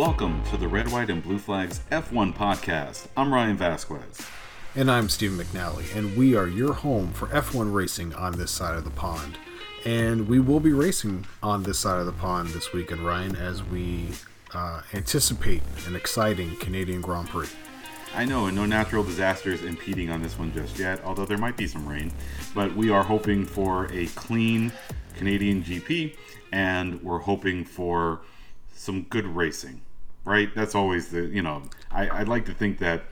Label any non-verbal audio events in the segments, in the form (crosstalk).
welcome to the Red, White, and Blue Flags F1 podcast. I'm Ryan Vasquez. And I'm Steve McNally, and we are your home for F1 racing on this side of the pond. And we will be racing on this side of the pond this weekend, Ryan, as we uh, anticipate an exciting Canadian Grand Prix. I know, and no natural disasters impeding on this one just yet, although there might be some rain. But we are hoping for a clean Canadian GP, and we're hoping for some good racing, right? That's always the, you know, I, I'd like to think that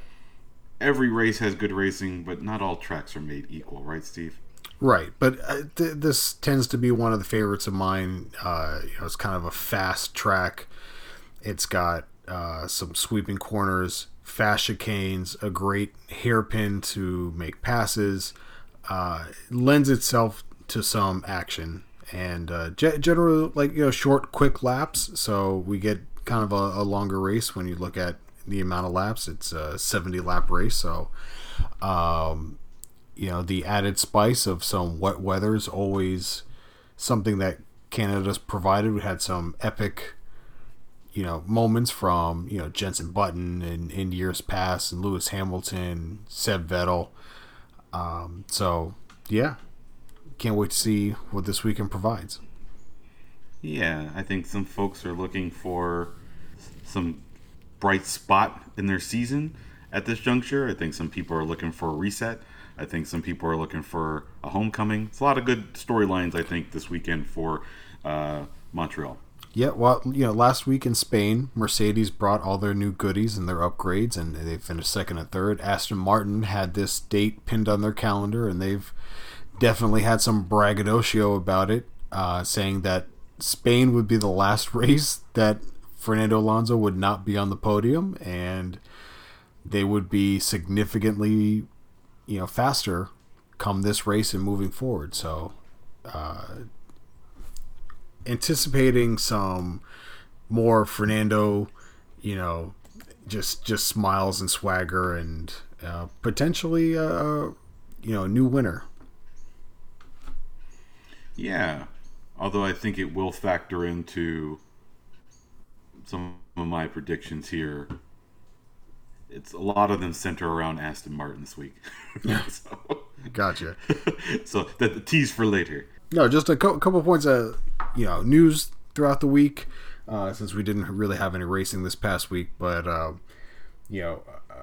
every race has good racing, but not all tracks are made equal, right, Steve? Right, but uh, th- this tends to be one of the favorites of mine. Uh, you know, it's kind of a fast track. It's got uh, some sweeping corners, fast chicanes, a great hairpin to make passes. Uh, lends itself to some action and uh, ge- generally like you know short, quick laps. So we get kind of a, a longer race when you look at the amount of laps. It's a 70 lap race, so um, you know the added spice of some wet weather is always something that Canada's provided. We had some epic, you know, moments from you know Jenson Button and in years past, and Lewis Hamilton, Seb Vettel. Um, so yeah, can't wait to see what this weekend provides. Yeah, I think some folks are looking for some bright spot in their season at this juncture. I think some people are looking for a reset. I think some people are looking for a homecoming. It's a lot of good storylines, I think, this weekend for uh, Montreal. Yeah, well, you know, last week in Spain, Mercedes brought all their new goodies and their upgrades, and they finished second and third. Aston Martin had this date pinned on their calendar, and they've definitely had some braggadocio about it, uh, saying that Spain would be the last (laughs) race that Fernando Alonso would not be on the podium, and they would be significantly, you know, faster come this race and moving forward. So, uh, anticipating some more Fernando, you know, just just smiles and swagger, and uh, potentially, uh, you know, new winner. Yeah, although I think it will factor into some of my predictions here. It's a lot of them center around Aston Martin this week. (laughs) so, gotcha. (laughs) so that the tease for later. No, just a co- couple points of you know news throughout the week, uh, since we didn't really have any racing this past week. But uh, you know, uh,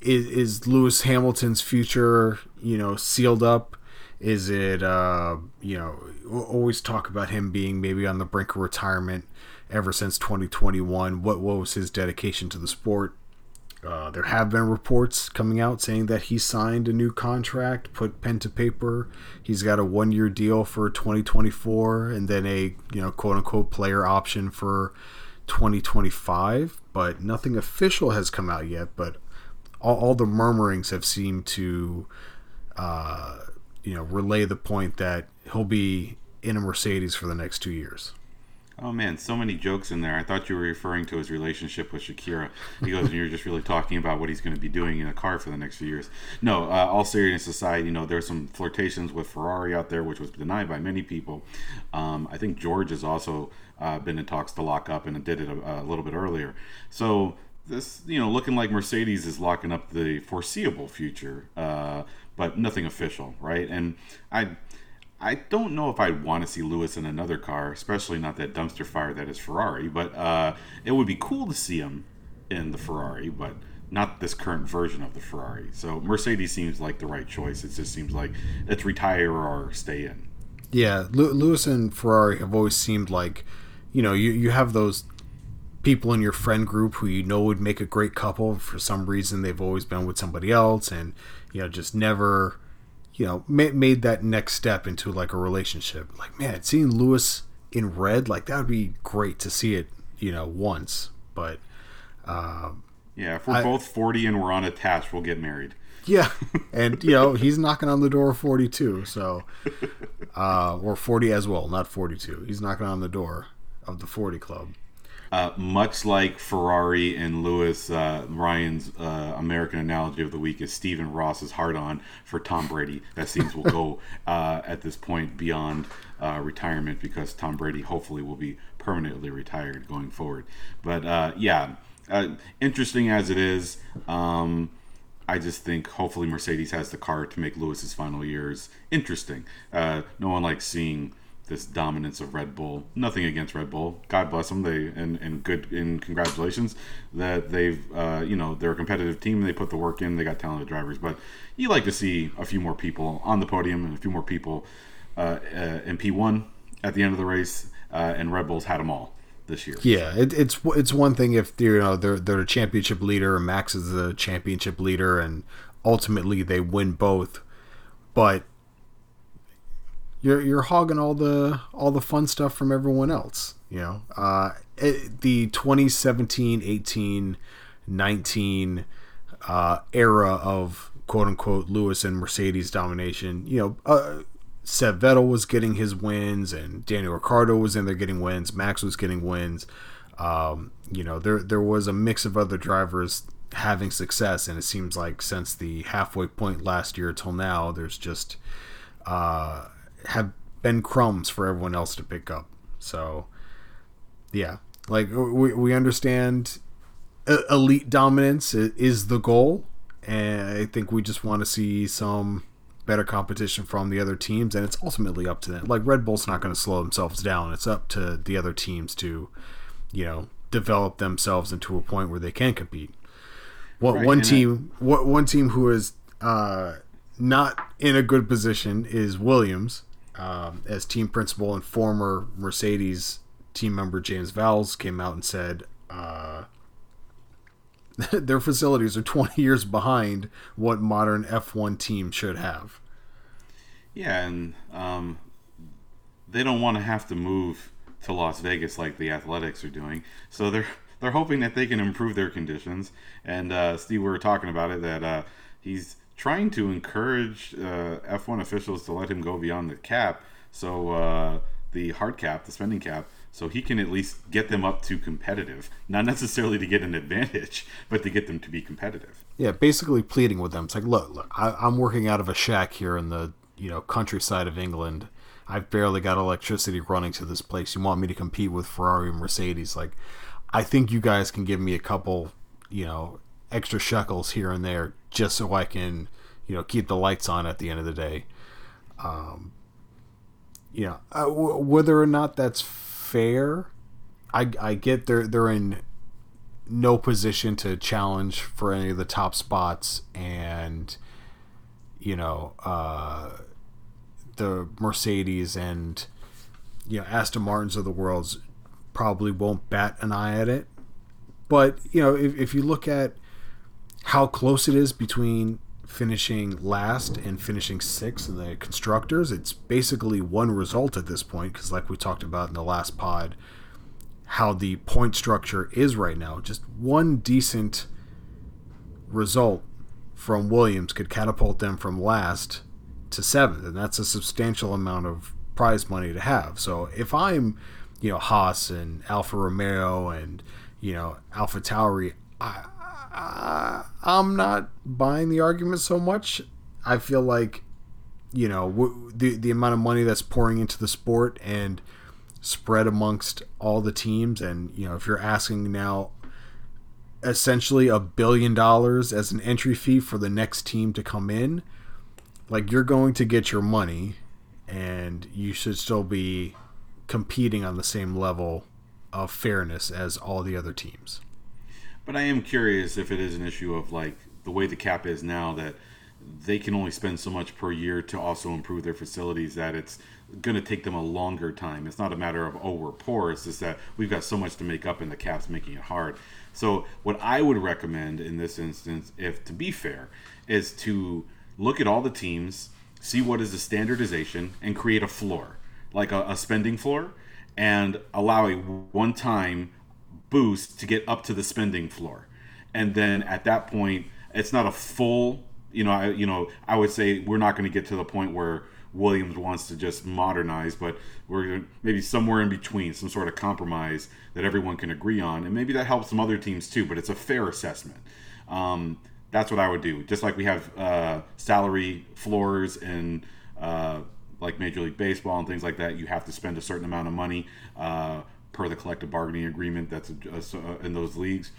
is is Lewis Hamilton's future you know sealed up? Is it uh, you know always talk about him being maybe on the brink of retirement ever since 2021? What what was his dedication to the sport? Uh, there have been reports coming out saying that he signed a new contract, put pen to paper. He's got a one-year deal for 2024, and then a you know quote unquote player option for 2025. But nothing official has come out yet. But all, all the murmurings have seemed to uh, you know relay the point that he'll be in a Mercedes for the next two years. Oh man, so many jokes in there. I thought you were referring to his relationship with Shakira. He goes, and you're just really talking about what he's going to be doing in a car for the next few years. No, uh, all seriousness aside, you know, there's some flirtations with Ferrari out there, which was denied by many people. Um, I think George has also uh, been in talks to lock up and did it a, a little bit earlier. So this, you know, looking like Mercedes is locking up the foreseeable future, uh, but nothing official, right? And I I don't know if I'd want to see Lewis in another car, especially not that dumpster fire that is Ferrari. But uh, it would be cool to see him in the Ferrari, but not this current version of the Ferrari. So Mercedes seems like the right choice. It just seems like let's retire or stay in. Yeah, Lewis and Ferrari have always seemed like, you know, you, you have those people in your friend group who you know would make a great couple. For some reason, they've always been with somebody else, and you know, just never you know, made that next step into like a relationship. Like, man, seeing Lewis in red, like that would be great to see it, you know, once. But um, yeah, if we're I, both forty and we're unattached, we'll get married. Yeah, (laughs) and you know he's knocking on the door of forty-two, so uh, or forty as well, not forty-two. He's knocking on the door of the forty club. Uh, much like Ferrari and Lewis, uh, Ryan's uh, American analogy of the week is Stephen Ross's hard on for Tom Brady. That seems will go (laughs) uh, at this point beyond uh, retirement because Tom Brady hopefully will be permanently retired going forward. But uh, yeah, interesting as it is. Um, I just think hopefully Mercedes has the car to make Lewis's final years interesting. no one likes seeing this dominance of Red Bull. Nothing against Red Bull. God bless them. They and, and good and congratulations that they've uh, you know they're a competitive team. They put the work in. They got talented drivers. But you like to see a few more people on the podium and a few more people uh, uh, in P1 at the end of the race. Uh, and Red Bull's had them all this year. Yeah, it, it's it's one thing if you know they're they're a championship leader and Max is the championship leader and ultimately they win both, but you're you're hogging all the all the fun stuff from everyone else. You know, uh, it, the 2017, 18, 19 uh, era of quote unquote Lewis and Mercedes domination. You know, uh, Vettel was getting his wins, and Daniel Ricciardo was in there getting wins. Max was getting wins. Um, you know, there there was a mix of other drivers having success, and it seems like since the halfway point last year till now, there's just uh, have been crumbs for everyone else to pick up. So, yeah, like we, we understand elite dominance is the goal, and I think we just want to see some better competition from the other teams, and it's ultimately up to them. Like Red Bull's not going to slow themselves down; it's up to the other teams to, you know, develop themselves into a point where they can compete. What right, one team, what one team who is uh, not in a good position is Williams um, as team principal and former Mercedes team member James Vowles came out and said uh, (laughs) their facilities are 20 years behind what modern F1 team should have. Yeah, and um, they don't want to have to move to Las Vegas like the Athletics are doing. So they're they're hoping that they can improve their conditions. And uh, Steve, we were talking about it that uh, he's trying to encourage uh, F1 officials to let him go beyond the cap, so uh, the hard cap, the spending cap, so he can at least get them up to competitive. Not necessarily to get an advantage, (laughs) but to get them to be competitive. Yeah, basically pleading with them. It's like, look, look, I, I'm working out of a shack here in the you know countryside of England. I've barely got electricity running to this place. You want me to compete with Ferrari and Mercedes? Like, I think you guys can give me a couple, you know, extra shekels here and there just so I can, you know, keep the lights on at the end of the day. Um, you know, uh, w- whether or not that's fair, I, I get they're they're in no position to challenge for any of the top spots, and you know, uh, the Mercedes and you know Aston Martins of the world's probably won't bat an eye at it. But you know, if, if you look at how close it is between finishing last and finishing sixth in the constructors. It's basically one result at this point because, like we talked about in the last pod, how the point structure is right now. Just one decent result from Williams could catapult them from last to seventh, and that's a substantial amount of prize money to have. So if I'm, you know, Haas and Alfa Romeo and you know Alpha Tauri, I uh, I'm not buying the argument so much. I feel like, you know, w- the the amount of money that's pouring into the sport and spread amongst all the teams, and you know, if you're asking now, essentially a billion dollars as an entry fee for the next team to come in, like you're going to get your money, and you should still be competing on the same level of fairness as all the other teams. But I am curious if it is an issue of like the way the cap is now that they can only spend so much per year to also improve their facilities that it's going to take them a longer time. It's not a matter of oh we're poor. It's just that we've got so much to make up and the cap's making it hard. So what I would recommend in this instance, if to be fair, is to look at all the teams, see what is the standardization, and create a floor, like a, a spending floor, and allow a one-time boost to get up to the spending floor, and then at that point, it's not a full. You know, I you know I would say we're not going to get to the point where Williams wants to just modernize, but we're maybe somewhere in between, some sort of compromise that everyone can agree on, and maybe that helps some other teams too. But it's a fair assessment. Um, that's what I would do. Just like we have uh, salary floors and uh, like Major League Baseball and things like that, you have to spend a certain amount of money uh, per the collective bargaining agreement that's uh, in those leagues.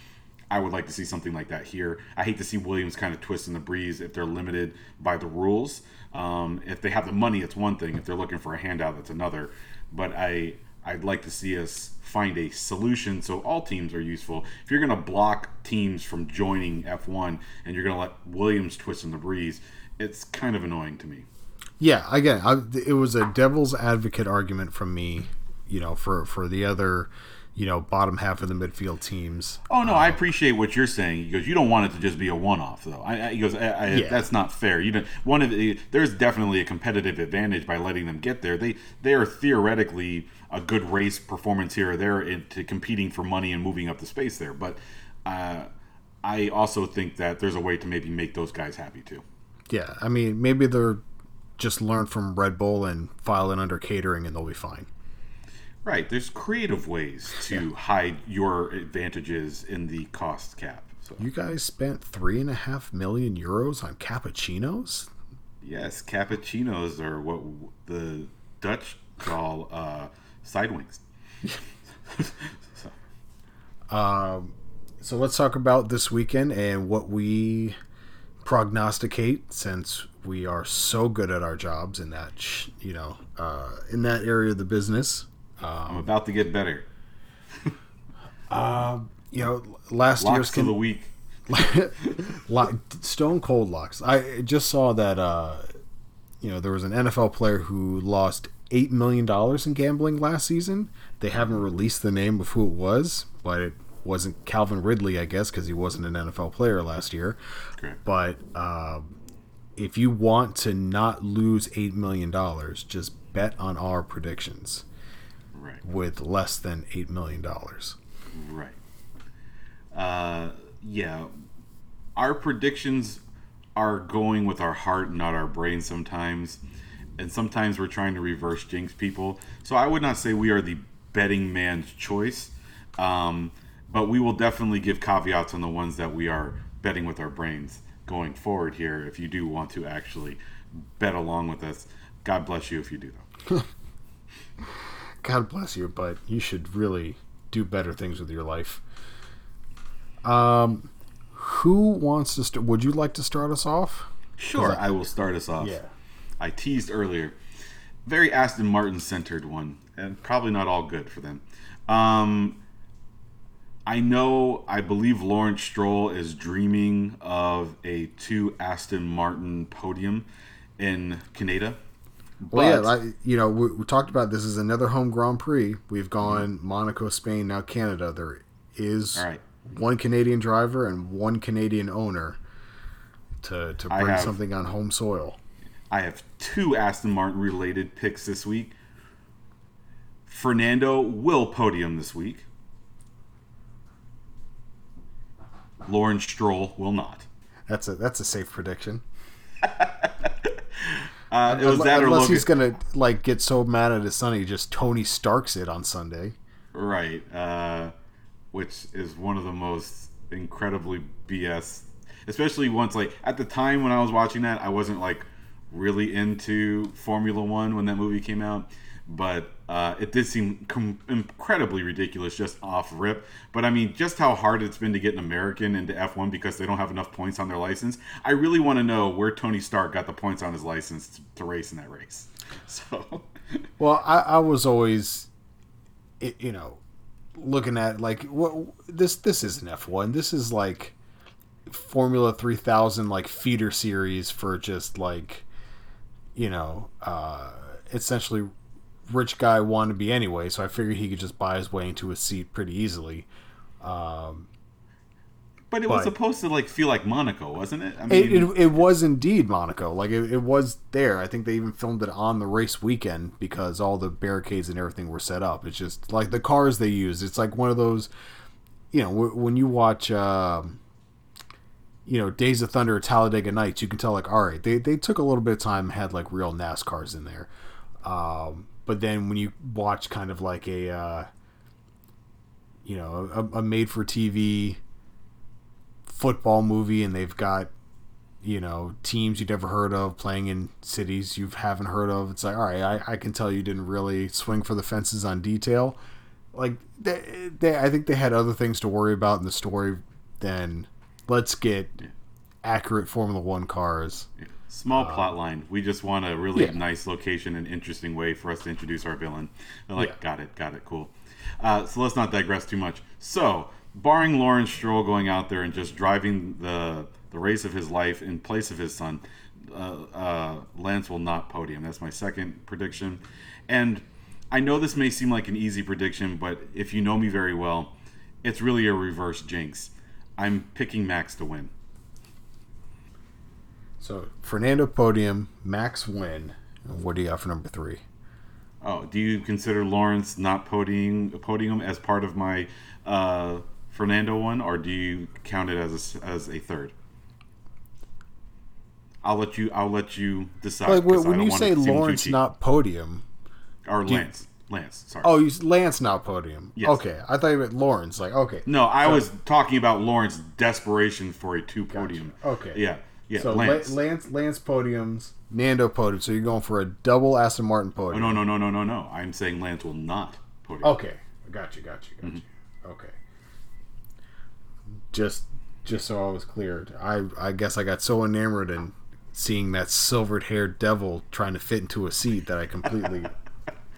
I would like to see something like that here. I hate to see Williams kind of twisting the breeze if they're limited by the rules. Um, if they have the money, it's one thing. If they're looking for a handout, that's another. But I I'd like to see us find a solution so all teams are useful. If you're going to block teams from joining F1 and you're going to let Williams twist in the breeze, it's kind of annoying to me. Yeah, again, I, it was a devil's advocate argument from me, you know, for for the other you know bottom half of the midfield teams. Oh no, I appreciate what you're saying. He goes, you don't want it to just be a one-off though. I, I, he goes, I, I, yeah. that's not fair. You know, one of the, there's definitely a competitive advantage by letting them get there. They they are theoretically a good race performance here or there into competing for money and moving up the space there. But uh, I also think that there's a way to maybe make those guys happy too. Yeah, I mean, maybe they're just learn from Red Bull and file it under catering and they'll be fine. Right. There's creative ways to hide your advantages in the cost cap. So. You guys spent three and a half million euros on cappuccinos. Yes, cappuccinos are what the Dutch call uh, side wings. (laughs) so. Um, so let's talk about this weekend and what we prognosticate since we are so good at our jobs in that you know uh, in that area of the business um, I'm about to get better. um, you know, last locks year's con- the week. (laughs) Stone cold locks. I just saw that. Uh, you know, there was an NFL player who lost eight million dollars in gambling last season. They haven't released the name of who it was, but it wasn't Calvin Ridley, I guess, because he wasn't an NFL player last year. Okay. But uh, if you want to not lose eight million dollars, just bet on our predictions right. with less than eight million dollars. Right. Uh, yeah, our predictions are going with our heart, not our brain. Sometimes, and sometimes we're trying to reverse jinx people. So I would not say we are the betting man's choice, um, but we will definitely give caveats on the ones that we are betting with our brains going forward here. If you do want to actually bet along with us, God bless you if you do though. (laughs) God bless you, but you should really do better things with your life. Um, who wants to start? Would you like to start us off? Sure, I, I will start us off. Yeah. I teased earlier. Very Aston Martin centered one, and probably not all good for them. Um, I know, I believe Lawrence Stroll is dreaming of a two Aston Martin podium in Canada. Well, yeah, like, you know, we, we, talked about this is another home Grand Prix. We've gone mm-hmm. Monaco, Spain, now Canada. There is one Canadian driver and one Canadian owner to to bring have, something on home soil. I have two Aston Martin related picks this week. Fernando will podium this week. Lawrence Stroll will not. That's a that's a safe prediction. (laughs) Uh, it was that unless Logan. he's gonna like get so mad at his son he just Tony Starks it on Sunday. Right, uh, which is one of the most incredibly BS. Especially once like at the time when I was watching that, I wasn't like really into Formula One when that movie came out but uh, it did seem com- incredibly ridiculous just off rip. But I mean, just how hard it's been to get an American into F1 because they don't have enough points on their license. I really want to know where Tony Stark got the points on his license to, to race in that race. (laughs) So, (laughs) well, I, I was always, you know, looking at like what this this isn't F1. This is like Formula 3000 like feeder series for just like you know, uh essentially rich guy wanted to be anyway, so I figured he could just buy his way into a seat pretty easily. Um, but it but was supposed to like feel like Monaco, wasn't it? I mean, it, it, it was indeed Monaco. Like it, it, was there. I think they even filmed it on the race weekend because all the barricades and everything were set up. It's just like the cars they use. It's like one of those, you know, when you watch, uh, you know, Days of Thunder or Talladega Nights, you can tell like, all right, they they took a little bit of time, had like real NASCARs in there. Um, but then when you watch kind of like a, uh, you know, a, a made for TV football movie, and they've got you know teams you'd never heard of playing in cities you haven't heard of it's like all right I, I can tell you didn't really swing for the fences on detail. Like they, they i think they had other things to worry about in the story than let's get accurate formula one cars Small plot line. We just want a really yeah. nice location and interesting way for us to introduce our villain. They're like, Yeah. got it, got it, cool. Uh, so let's not digress too much. So, barring Lawrence Stroll going out there and just driving the the race of his life in place of his son, uh, uh, Lance will not podium. That's my second prediction. And I know this may seem like an easy prediction, but if you know me very well, it's really a reverse jinx. I'm picking Max to win. So fernando podium max win what do you got for number three Oh, do you consider Lawrence not podium podium as part of my uh, Fernando one, or do you count it as a, as a third? I'll let you. I'll let you decide. like when, 'cause I when don't you say it to seem too lawrence not podium or Lance, Lance. Sorry. oh you lance not podium Yes. okay i thought you meant lawrence like okay no, I was talking about Lawrence' desperation for a two podium. Okay. Yeah. Yeah. So Lance. Lance. Lance podiums, Nando podium. So you're going for a double Aston Martin oh, podium. no, no, no, no, no, no. I'm saying Lance will not podium. Okay, got you, got you, got Mm-hmm. you. Okay. Just just so I was cleared, I I guess I got so enamored in seeing that silvered haired devil trying to fit into a seat that I completely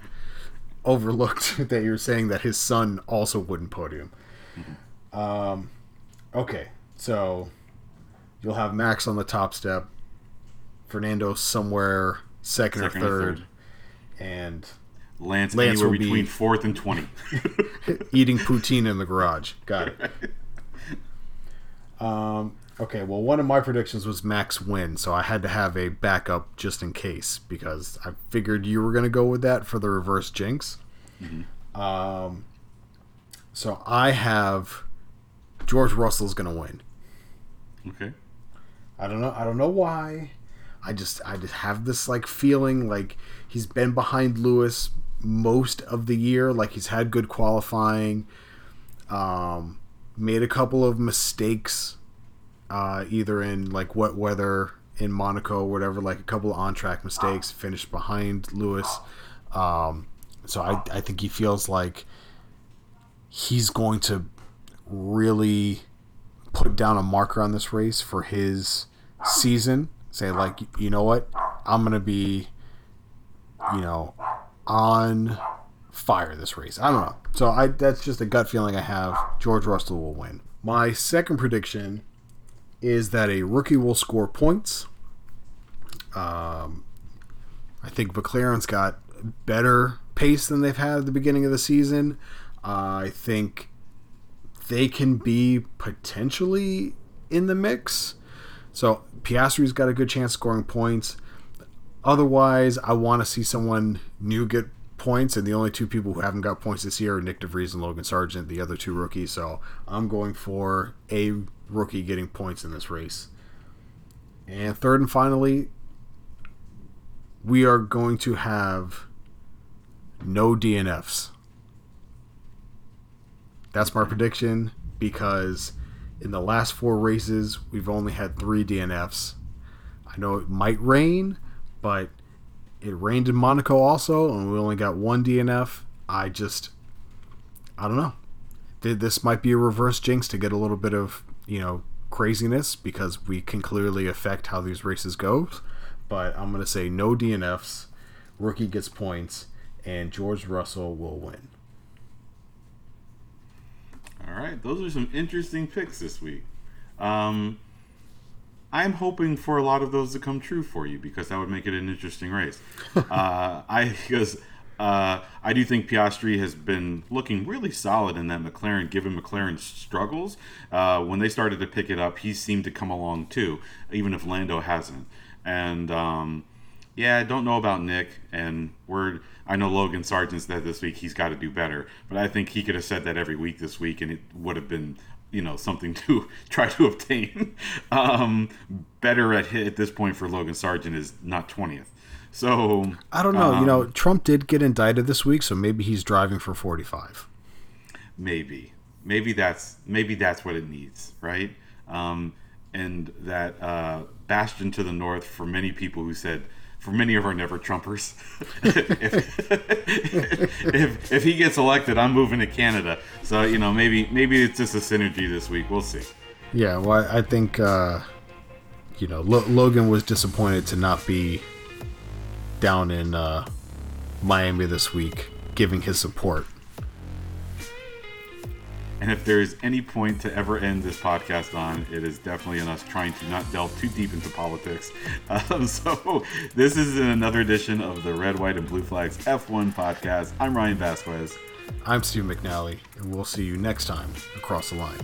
(laughs) overlooked (laughs) that you were saying that his son also wouldn't podium. Mm-hmm. Um, okay, so you'll have Max on the top step, Fernando somewhere second, Second or or third, third. and Lance, Lance anywhere will be- fourth and twenty. (laughs) eating poutine in the garage. Got it. Um, okay, well, one of my predictions was Max win, so I had to have a backup just in case because I figured you were going to go with that for the reverse jinx. Um, so I have George Russell's going to win. okay. I don't know. I don't know why. I just I just have this like feeling like he's been behind Lewis most of the year. Like he's had good qualifying. Um, made a couple of mistakes, uh, either in like wet weather in Monaco or whatever. Like a couple of on track mistakes. Finished behind Lewis. Um, so I I think he feels like he's going to really put down a marker on this race for his season. Say like, you know what, I'm gonna be, you know, on fire this race. I don't know. So I that's just a gut feeling I have. George Russell will win. My second prediction is that a rookie will score points. Um, I think McLaren's got better pace than they've had at the beginning of the season. Uh, I think they can be potentially in the mix. So Piastri's got a good chance scoring points. Otherwise, I want to see someone new get points, and the only two people who haven't got points this year are Nyck de Vries and Logan Sargeant, the other two rookies. So I'm going for a rookie getting points in this race. And third and finally, we are going to have no DNFs. That's my prediction because in the last four races, we've only had three DNFs. I know it might rain, but it rained in Monaco also, and we only got one DNF. I just, I don't know. This might be a reverse jinx to get a little bit of, you know, craziness because we can clearly affect how these races go. But I'm going to say no DNFs, rookie gets points, and George Russell will win. All right, those are some interesting picks this week. Um, I'm hoping for a lot of those to come true for you because that would make it an interesting race. (laughs) uh, I because uh, I do think Piastri has been looking really solid in that McLaren. Given McLaren's struggles, uh, when they started to pick it up, he seemed to come along too, even if Lando hasn't. And um, yeah, I don't know about Nick, and we're. I know Logan Sargeant said this week he's got to do better, but I think he could have said that every week this week, and it would have been you know something to (laughs) try to obtain. (laughs) um, better at hit at this point for Logan Sargeant is not twentieth. So I don't know. um, you know, Trump did get indicted this week, so maybe he's driving for 45. maybe maybe that's maybe that's what it needs right um, and that uh, bastion to the north for many people who said for many of our never trumpers. (laughs) If, if if he gets elected i'm moving to canada. So you know maybe maybe it's just a synergy this week. We'll see. Yeah, well, I think uh, you know Lo- Logan was disappointed to not be down in uh, Miami this week, giving his support. And if there's any point to ever end this podcast on, it is definitely in us trying to not delve too deep into politics. (laughs) Um, so, this is another edition of the Red, White, and Blue Flags F1 podcast. I'm Ryan Vasquez. I'm Steve McNally, and we'll see you next time across the line.